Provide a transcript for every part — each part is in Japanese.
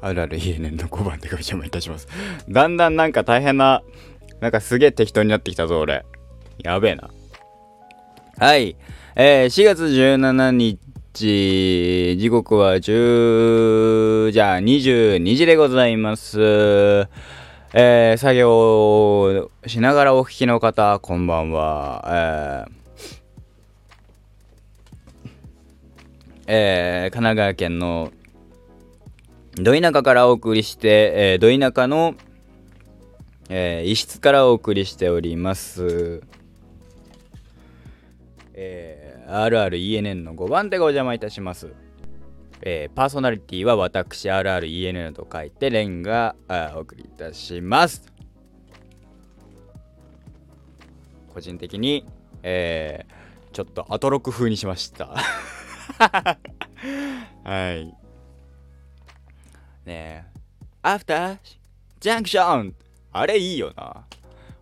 あるある ENN の5番でご邪魔いたします。だんだんなんか大変な、なんかすげえ適当になってきたぞ、俺。やべえな。はい。えー、4月17日、時刻は10、じゃあ22時でございます。えー、作業しながらお聞きの方、こんばんは。えーえー、神奈川県のど田舎からお送りして、えー、ど田舎の、えー、一室からお送りしております。えー、RRENN の5番手がお邪魔いたします。えー、パーソナリティは私 RRENN と書いてレンがお送りいたします。個人的に、えー、ちょっとアトロク風にしました。はい。ねえ。アフタージャンクションあれいいよな。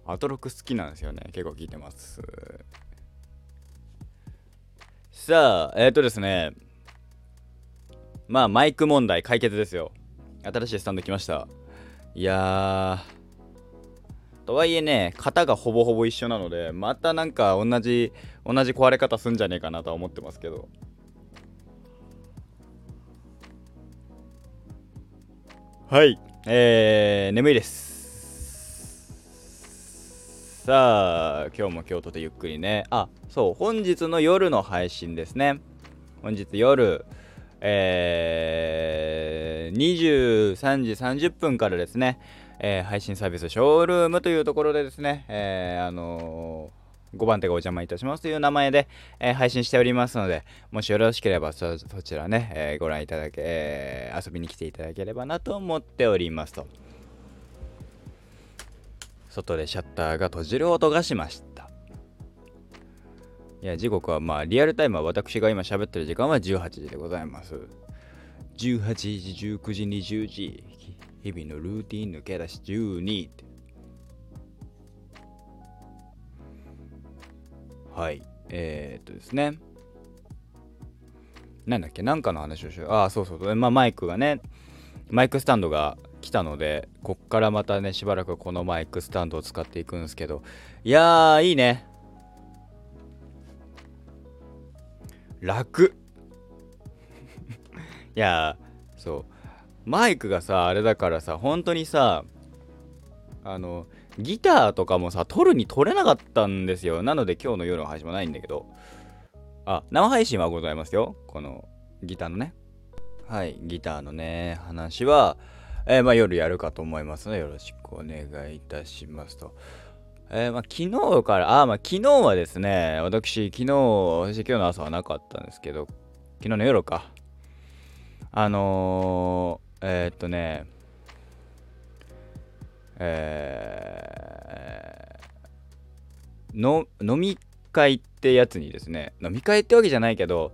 アトロク好きなんですよね。結構聞いてます。さあ、えっ、ー、とですね。まあ、マイク問題解決ですよ。新しいスタンド来ました。いやー。とはいえね、型がほぼほぼ一緒なので、またなんか同じ、同じ壊れ方すんじゃねえかなとは思ってますけど。はい、えー、眠いです。さあ、今日も京都でゆっくりね。あ、そう、本日の夜の配信ですね。本日夜、えー、23時30分からですね、えー、配信サービスショールームというところでですね、えー、あの5番手がお邪魔いたしますという名前で、えー、配信しておりますので、もしよろしければそちらね、えー、ご覧いただけ、えー、遊びに来ていただければなと思っておりますと。外でシャッターが閉じる音がしました。いや、時刻はまあ、リアルタイムは私が今喋ってる時間は18時でございます。18時、19時、20時、日々のルーティン抜け出し12って。はい。えー、っとですね。なんだっけ？なんかの話をしよう。ああ、そうそう。まあ、マイクがね、マイクスタンドが来たので、こっからまたね、しばらくこのマイクスタンドを使っていくんですけど、いやー、いいね。楽。いやそう。マイクがさ、あれだからさ、本当にさ、あの、ギターとかもさ、撮るに撮れなかったんですよ。なので今日の夜の配信もないんだけど。あ、生配信はございますよ。このギターのね。はい、ギターのね、話は、えー、まあ、夜やるかと思いますので、よろしくお願いいたしますと。えー、まあ、昨日から、あ、まあ、昨日はですね、私、昨日、私、今日の朝はなかったんですけど、昨日の夜か。あのー、え、っとね、えー、の飲み会ってやつにですね飲み会ってわけじゃないけど、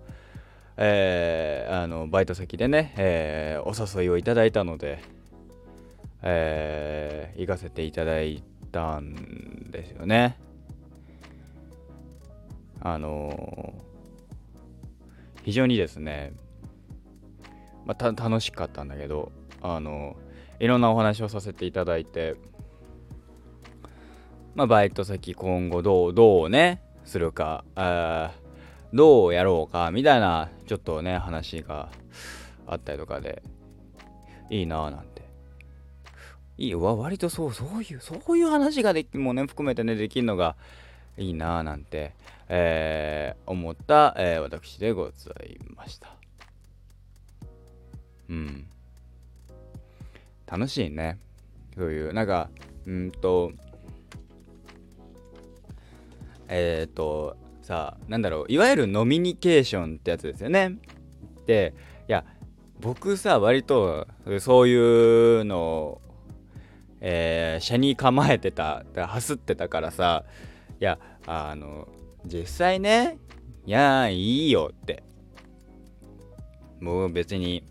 えー、あのバイト先でね、えー、お誘いをいただいたので、えー、行かせていただいたんですよね。あの非常にですね、まあ、楽しかったんだけど、あのいろんなお話をさせていただいて、まあ、バイト先今後どう、どうね、するか、あどうやろうか、みたいな、ちょっとね、話があったりとかで、いいなぁなんて。いいわ、割とそう、そういう、そういう話ができ、もうね、含めてね、できるのがいいなぁなんて、えー、思った、えー、私でございました。うん。楽しいね。そういう、なんか、うんと、えっ、ー、と、さあ、なんだろう、いわゆるノミニケーションってやつですよね。で、いや、僕さ、割と、そういうのを、えー、車に構えてた、走ってたからさ、いや、あの、実際ね、いやいいよって。もう別に、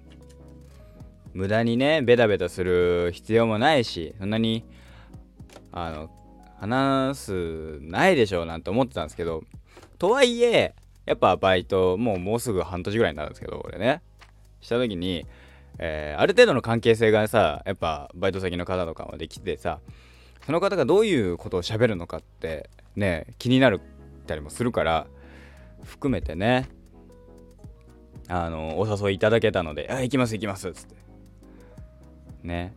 無駄にねベタベタする必要もないしそんなにあの話すないでしょうなんて思ってたんですけどとはいえやっぱバイトもうもうすぐ半年ぐらいになるんですけど俺ね。した時にえー、ある程度の関係性がさやっぱバイト先の方とかまで来てさその方がどういうことを喋るのかってね気になるたりもするから含めてねあのお誘いいただけたので「あ行きます行きます」っつって。ね。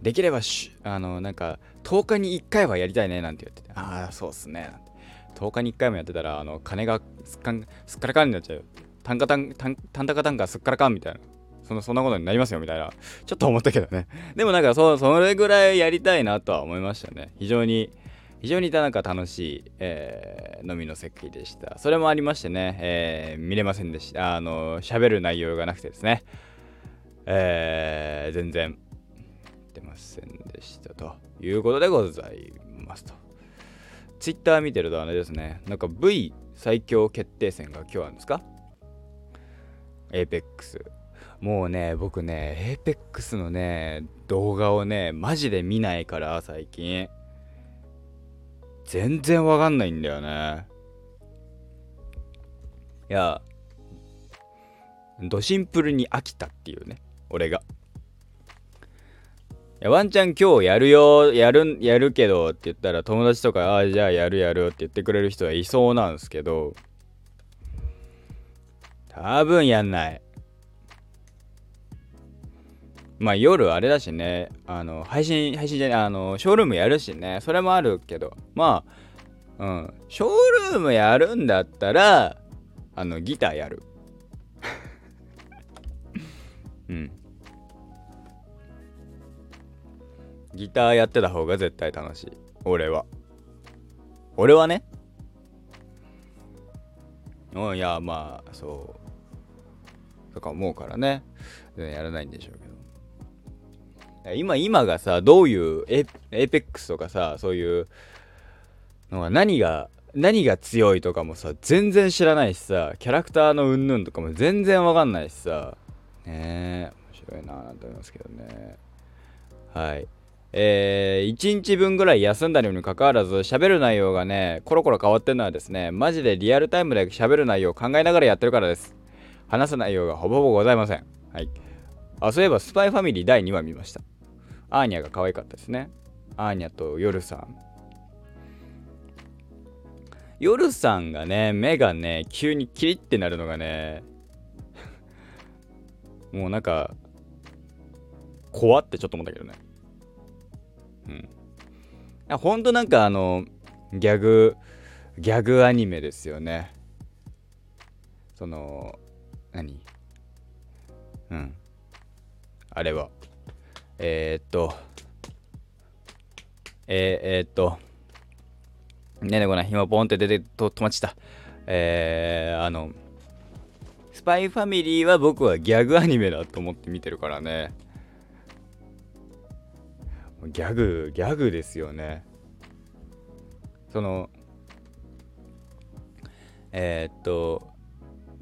できればしあのなんか10日に1回はやりたいねなんて言ってて「ああそうっすね」なんて10日に1回もやってたらあの金がすっかすっからかんになっちゃう。単価単単単価単価すっからかんみたいな。そのそんなことになりますよみたいな。ちょっと思ったけどね。でもなんかそそれぐらいやりたいなとは思いましたね。非常に非常になんか楽しい、えー、飲みの席でした。それもありましてね、えー、見れませんでした。あの、喋る内容がなくてですね、えー、全然出ませんでしたということでございますと。ツイッター見てるとあれですね、なんか V 最強決定戦が今日あるんですか ?APEX。もうね、僕ね、APEX のね、動画をね、マジで見ないから、最近。全然わかんないんだよね。いや、ドシンプルに飽きたっていうね、俺が。いやワンチャン今日やるよ、やる、やるけどって言ったら友達とか、ああ、じゃあやるやるって言ってくれる人はいそうなんですけど、多分やんない。まあ夜あれだしね、あの、配信、配信じゃない、あの、ショールームやるしね、それもあるけど、まあ、うん、ショールームやるんだったら、あの、ギターやる。うん。ギターやってた方が絶対楽しい。俺は。俺はね。うん、いや、まあ、そう。とか思うからね全然。やらないんでしょうけど。今今がさどういうエエペックスとかさそういうのが何が何が強いとかもさ全然知らないしさキャラクターのうんぬんとかも全然わかんないしさねえ面白いなぁなんて思いますけどねはいえー、1日分ぐらい休んだにもかかわらず喋る内容がねコロコロ変わってるのはですねマジでリアルタイムで喋る内容を考えながらやってるからです話す内容がほぼほぼございませんはいあそういえばスパイファミリー第2話見ましたアーニャが可愛かったですね。アーニャとヨルさん。ヨルさんがね、目がね、急にキリってなるのがね、もうなんか、怖ってちょっと思ったけどね。うん。ほんとなんかあの、ギャグ、ギャグアニメですよね。その、何？うん。あれは。えー、っと、えー、え、っと、ねえねこな、今ポンって出てと止まっちゃった。えー、あの、スパイファミリーは僕はギャグアニメだと思って見てるからね。ギャグ、ギャグですよね。その、えー、っと、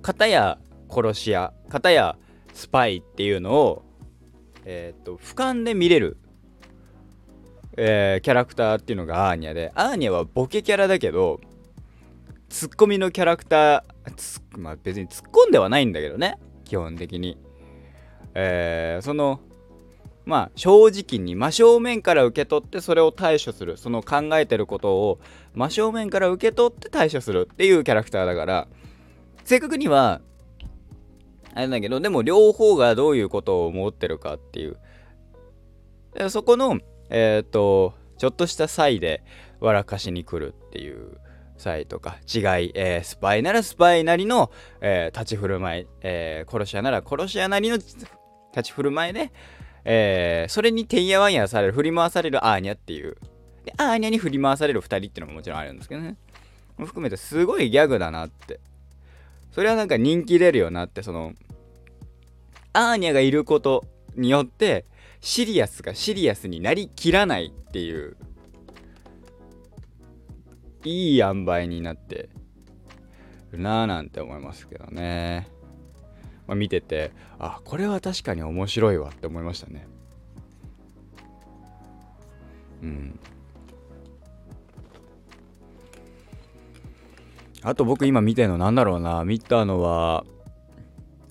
片や殺し屋、片やスパイっていうのをえー、っと俯瞰で見れる、えー、キャラクターっていうのがアーニャでアーニャはボケキャラだけどツッコミのキャラクターまあ別に突っ込んではないんだけどね基本的にえー、そのまあ正直に真正面から受け取ってそれを対処するその考えてることを真正面から受け取って対処するっていうキャラクターだから正確にはあれだけど、でも両方がどういうことを思ってるかっていう。そこの、えっ、ー、と、ちょっとした際で笑かしに来るっていう際とか、違い、えー、スパイならスパイなりの、えー、立ち振る舞い、え殺し屋なら殺し屋なりの立ち振る舞いで、えそれにてんやわんやされる、振り回されるアーニャっていう。で、アーニャに振り回される2人っていうのももちろんあるんですけどね。含めてすごいギャグだなってそれはなんか人気出るよなってそのアーニャがいることによってシリアスがシリアスになりきらないっていういい塩梅になってるなぁなんて思いますけどね、まあ、見ててあこれは確かに面白いわって思いましたね。うん。あと僕今見てるのなんだろうな。見たのは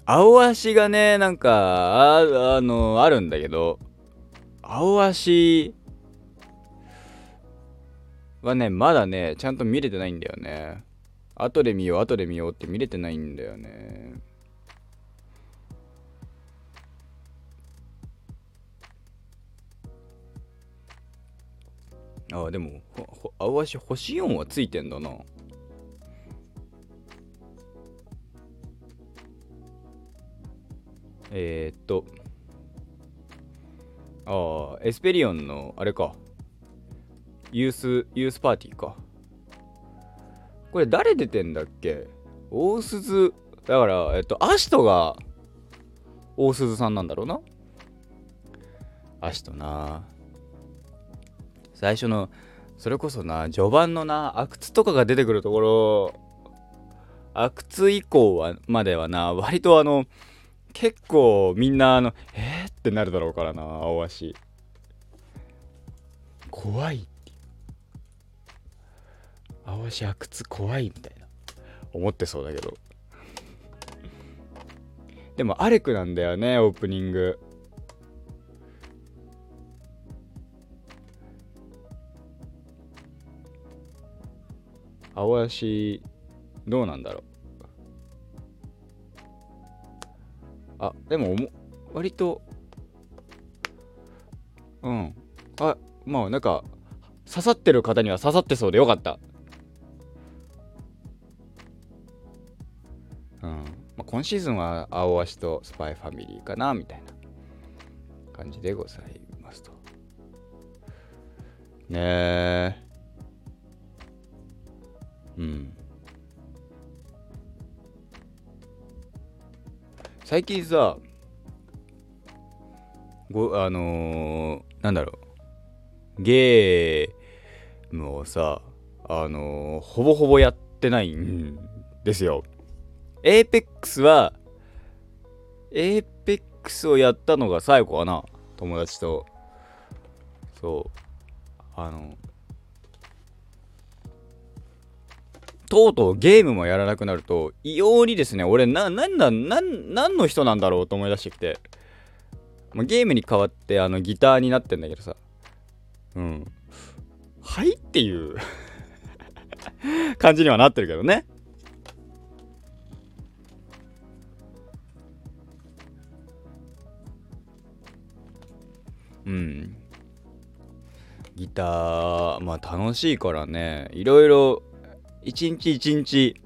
青足がねなんかああのあるんだけど青足はねまだねちゃんと見れてないんだよね。後で見よう後で見ようって見れてないんだよね。ああでも青足星4はついてんだな。えー、っと。ああエスペリオンのあれか。ユースユースパーティーか。これ誰出てんだっけ？大鈴。だからえっとアシトが大鈴さんなんだろうな。アシトな。最初のそれこそな序盤のな阿久津とかが出てくるところ阿久津以降はまではな割とあの結構みんなあのえー、ってなるだろうからな青足怖い。青足阿久津怖いみたいな。思ってそうだけど。でもアレクなんだよねオープニング。青足どうなんだろう。あでも割と。うん。あまあなんか刺さってる方には刺さってそうでよかった。うん、まあ、今シーズンは青足とスパイファミリーかなみたいな感じでございますと。ねえ。最近さごあのー、なんだろう。ゲームをさあのー、ほぼほぼやってないんですよ。エーペックスはエーペックスをやったのが最後かな友達と。そう。あのとうとうゲームもやらなくなると異様にですね俺ななんだなん何の人なんだろうと思い出してきて、まあ、ゲームに代わってあのギターになってんだけどさ。うん。はいっていう。感じにはなってるけどね。うん。ギターまあ楽しいからね。いろいろ一日一日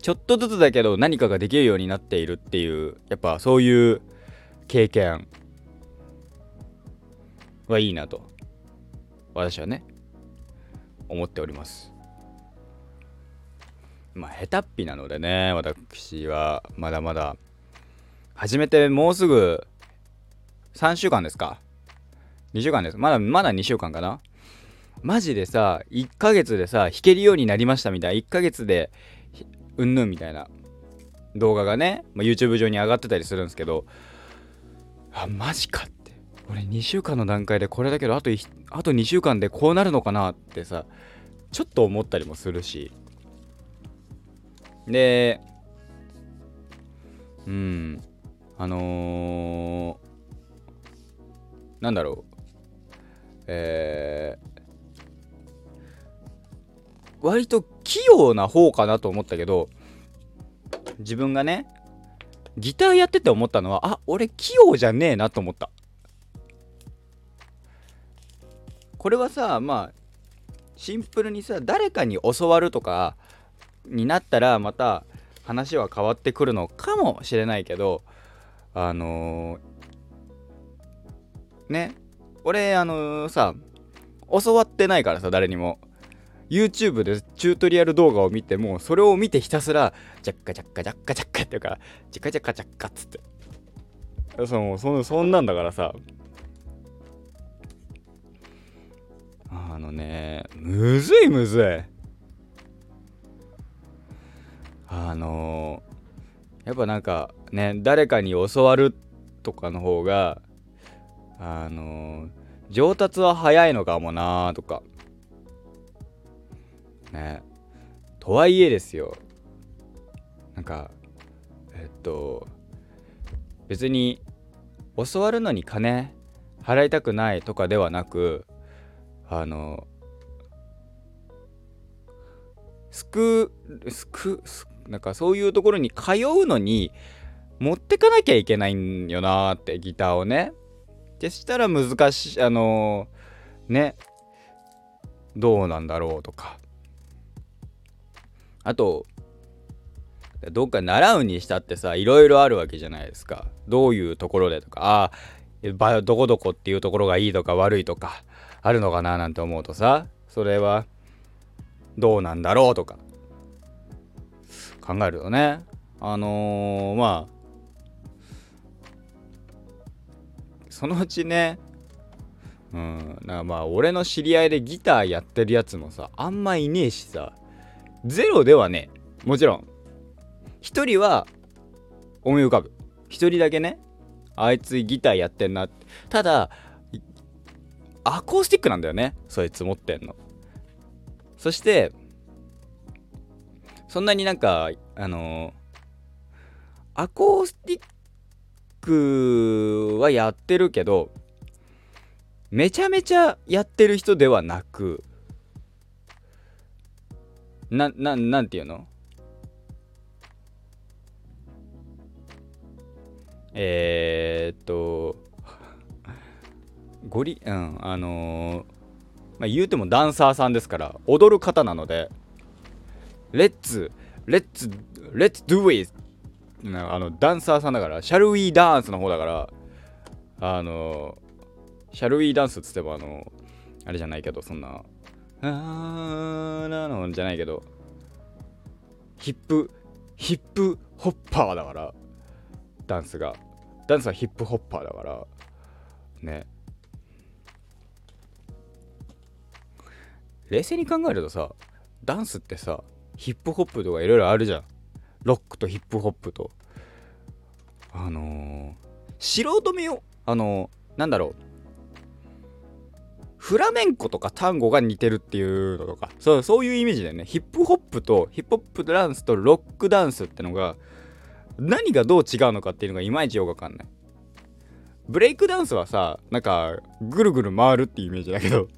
ちょっとずつだけど何かができるようになっているっていうやっぱそういう経験はいいなと私はね思っております。まあ下手っぴなのでね私はまだまだ。始めてもうすぐ3週間ですか？2週間です。まだまだ2週間かな？マジでさ1ヶ月でさ弾けるようになりましたみたいな。1ヶ月でうんぬんみたいな。動画がね、まあ、YouTube 上に上がってたりするんですけど。あマジかって。俺2週間の段階でこれだけどあとあと2週間でこうなるのかなってさちょっと思ったりもするし。でうんあのー、なんだろう。えー、割と器用な方かなと思ったけど自分がねギターやってて思ったのはあ俺器用じゃねえなと思った。これはさまあシンプルにさ誰かに教わるとかになったらまた話は変わってくるのかもしれないけどあのー、ね俺あのー、さ教わってないからさ誰にも。YouTube でチュートリアル動画を見てもそれを見てひたすらジャッカジャッカジャッカジャッカっていうかジャカジャッカジャッカっつって。そのそそんなんだからさ。あのねむずいむずい。あのやっぱなんかね誰かに教わるとかの方があの上達は早いのかもなーとか。ね。とはいえですよ。なんかえっと別に教わるのに金払いたくないとかではなくあのすくすくなんかそういうところに通うのに持ってかなきゃいけないんよなーってギターをね。でしたら難しいあのー、ねどうなんだろうとか。あとどっか習うにしたってさいろいろあるわけじゃないですか。どういうところでとかああどこどこっていうところがいいとか悪いとかあるのかななんて思うとさそれはどうなんだろうとか考えるとね。あのー、まあそのうちねうんなまあ俺の知り合いでギターやってるやつもさあんまいねえしさゼロではねもちろん。一人は思い浮かぶ。一人だけねあいつギターやってんな。てただアコースティックなんだよねそいつ持ってんの。そしてそんなになんかあのー、アコースティックはやってるけどめちゃめちゃやってる人ではなくな、な、なんていうの？えー、っと、ゴリ、うん、あのー、まあ、言うてもダンサーさんですから、踊る方なので、レッツ、レッツ、レッツドゥイズあの、ダンサーさんだから、シャルウィーダンスの方だから、あのー、シャルウィーダンスっつっても、あのー、あれじゃないけど、そんな、あーなのじゃないけど、ヒップ、ヒップホッパーだから、ダンスが。ダンスはヒップホッパーだから、ね。冷静に考えるとさ、ダンスってさ、ヒップホップとかいろいろあるじゃん。ロックとヒップホップと。あのー、素人目を、あのー、なんだろう。フラメンコとか単語が似てるっていうのとかそうそういうイメージだよね。ヒップホップとヒップホップダンスとロックダンスってのが何がどう違うのかっていうのがいまいちよくわかんない。ブレイクダンスはさなんかぐるぐる回るっていうイメージだけど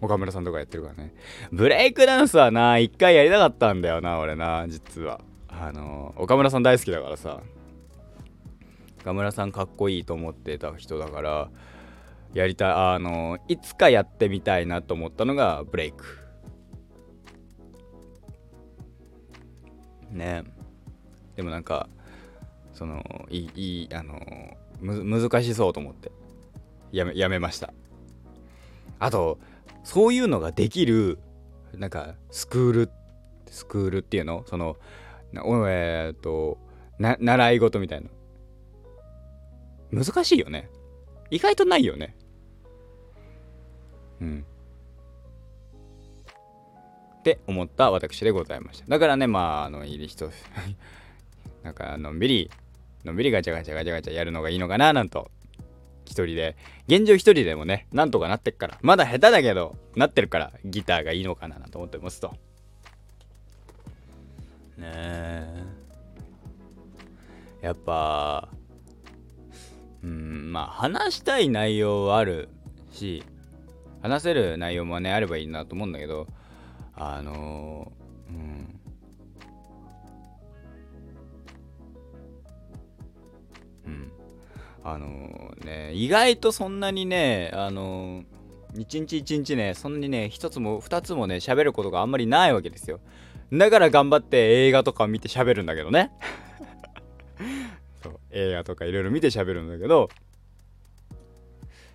岡村さんとかやってるからね。ブレイクダンスはな一回やりたかったんだよな俺な実は。あの岡村さん大好きだからさ。岡村さんかっこいいと思ってた人だからやりたいあのいつかやってみたいなと思ったのがブレイク。ね。でもなんかそのいいいいあのむ難しそうと思って。やめやめました。あとそういうのができるなんかスクールスクールっていうの？そのえー、っとな習い事みたいな。難しいよね。意外とないよね。うん。って思った私でございました。だからね、まあ、あの、いい人、なんか、のんびり、のんびりガチャガチャガチャガチャやるのがいいのかな、なんと。一人で。現状一人でもね、なんとかなってっから。まだ下手だけど、なってるから、ギターがいいのかな、なんて思ってますと。ねえ。やっぱ、うん、まあ、話したい内容はあるし、話せる内容もねあればいいなと思うんだけどあの、うん。うん。あの、ね意外とそんなにねあの、一日一日ねそんなにね一つも二つもね喋ることがあんまりないわけですよ。だから頑張って映画とか見て喋るんだけどね。そう映画とかいろいろ見て喋るんだけど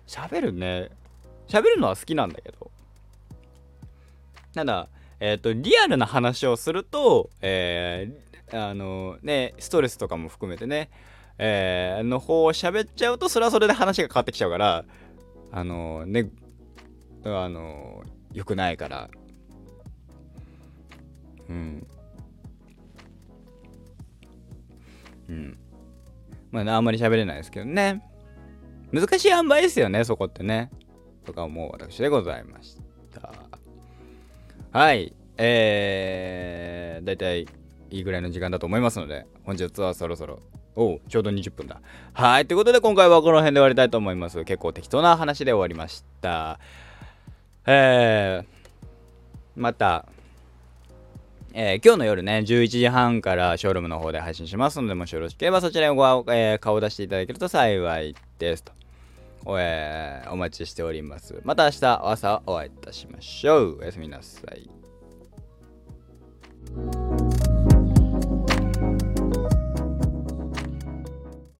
喋るね喋るのは好きなんだけど。ただえっ、ー、とリアルな話をするとえー、あのねストレスとかも含めてねえー、の方を喋っちゃうとそれはそれで話が変わってきちゃうからあのねあのよくないから。うん。うん。まああんまり喋れないですけどね。難しい塩梅ですよねそこってね。とか思う私でございました。はい。えー、だいたいいいぐらいの時間だと思いますので、本日はそろそろおうちょうど20分だはいということで今回はこの辺で終わりたいと思います結構適当な話で終わりましたえー、またえー、今日の夜ね、11時半からショールームの方で配信しますので、もしよろしければそちらにご、えー、顔を出していただけると幸いですと。えー、お待ちしております。また明日朝お会いいたしましょう。おやすみなさい。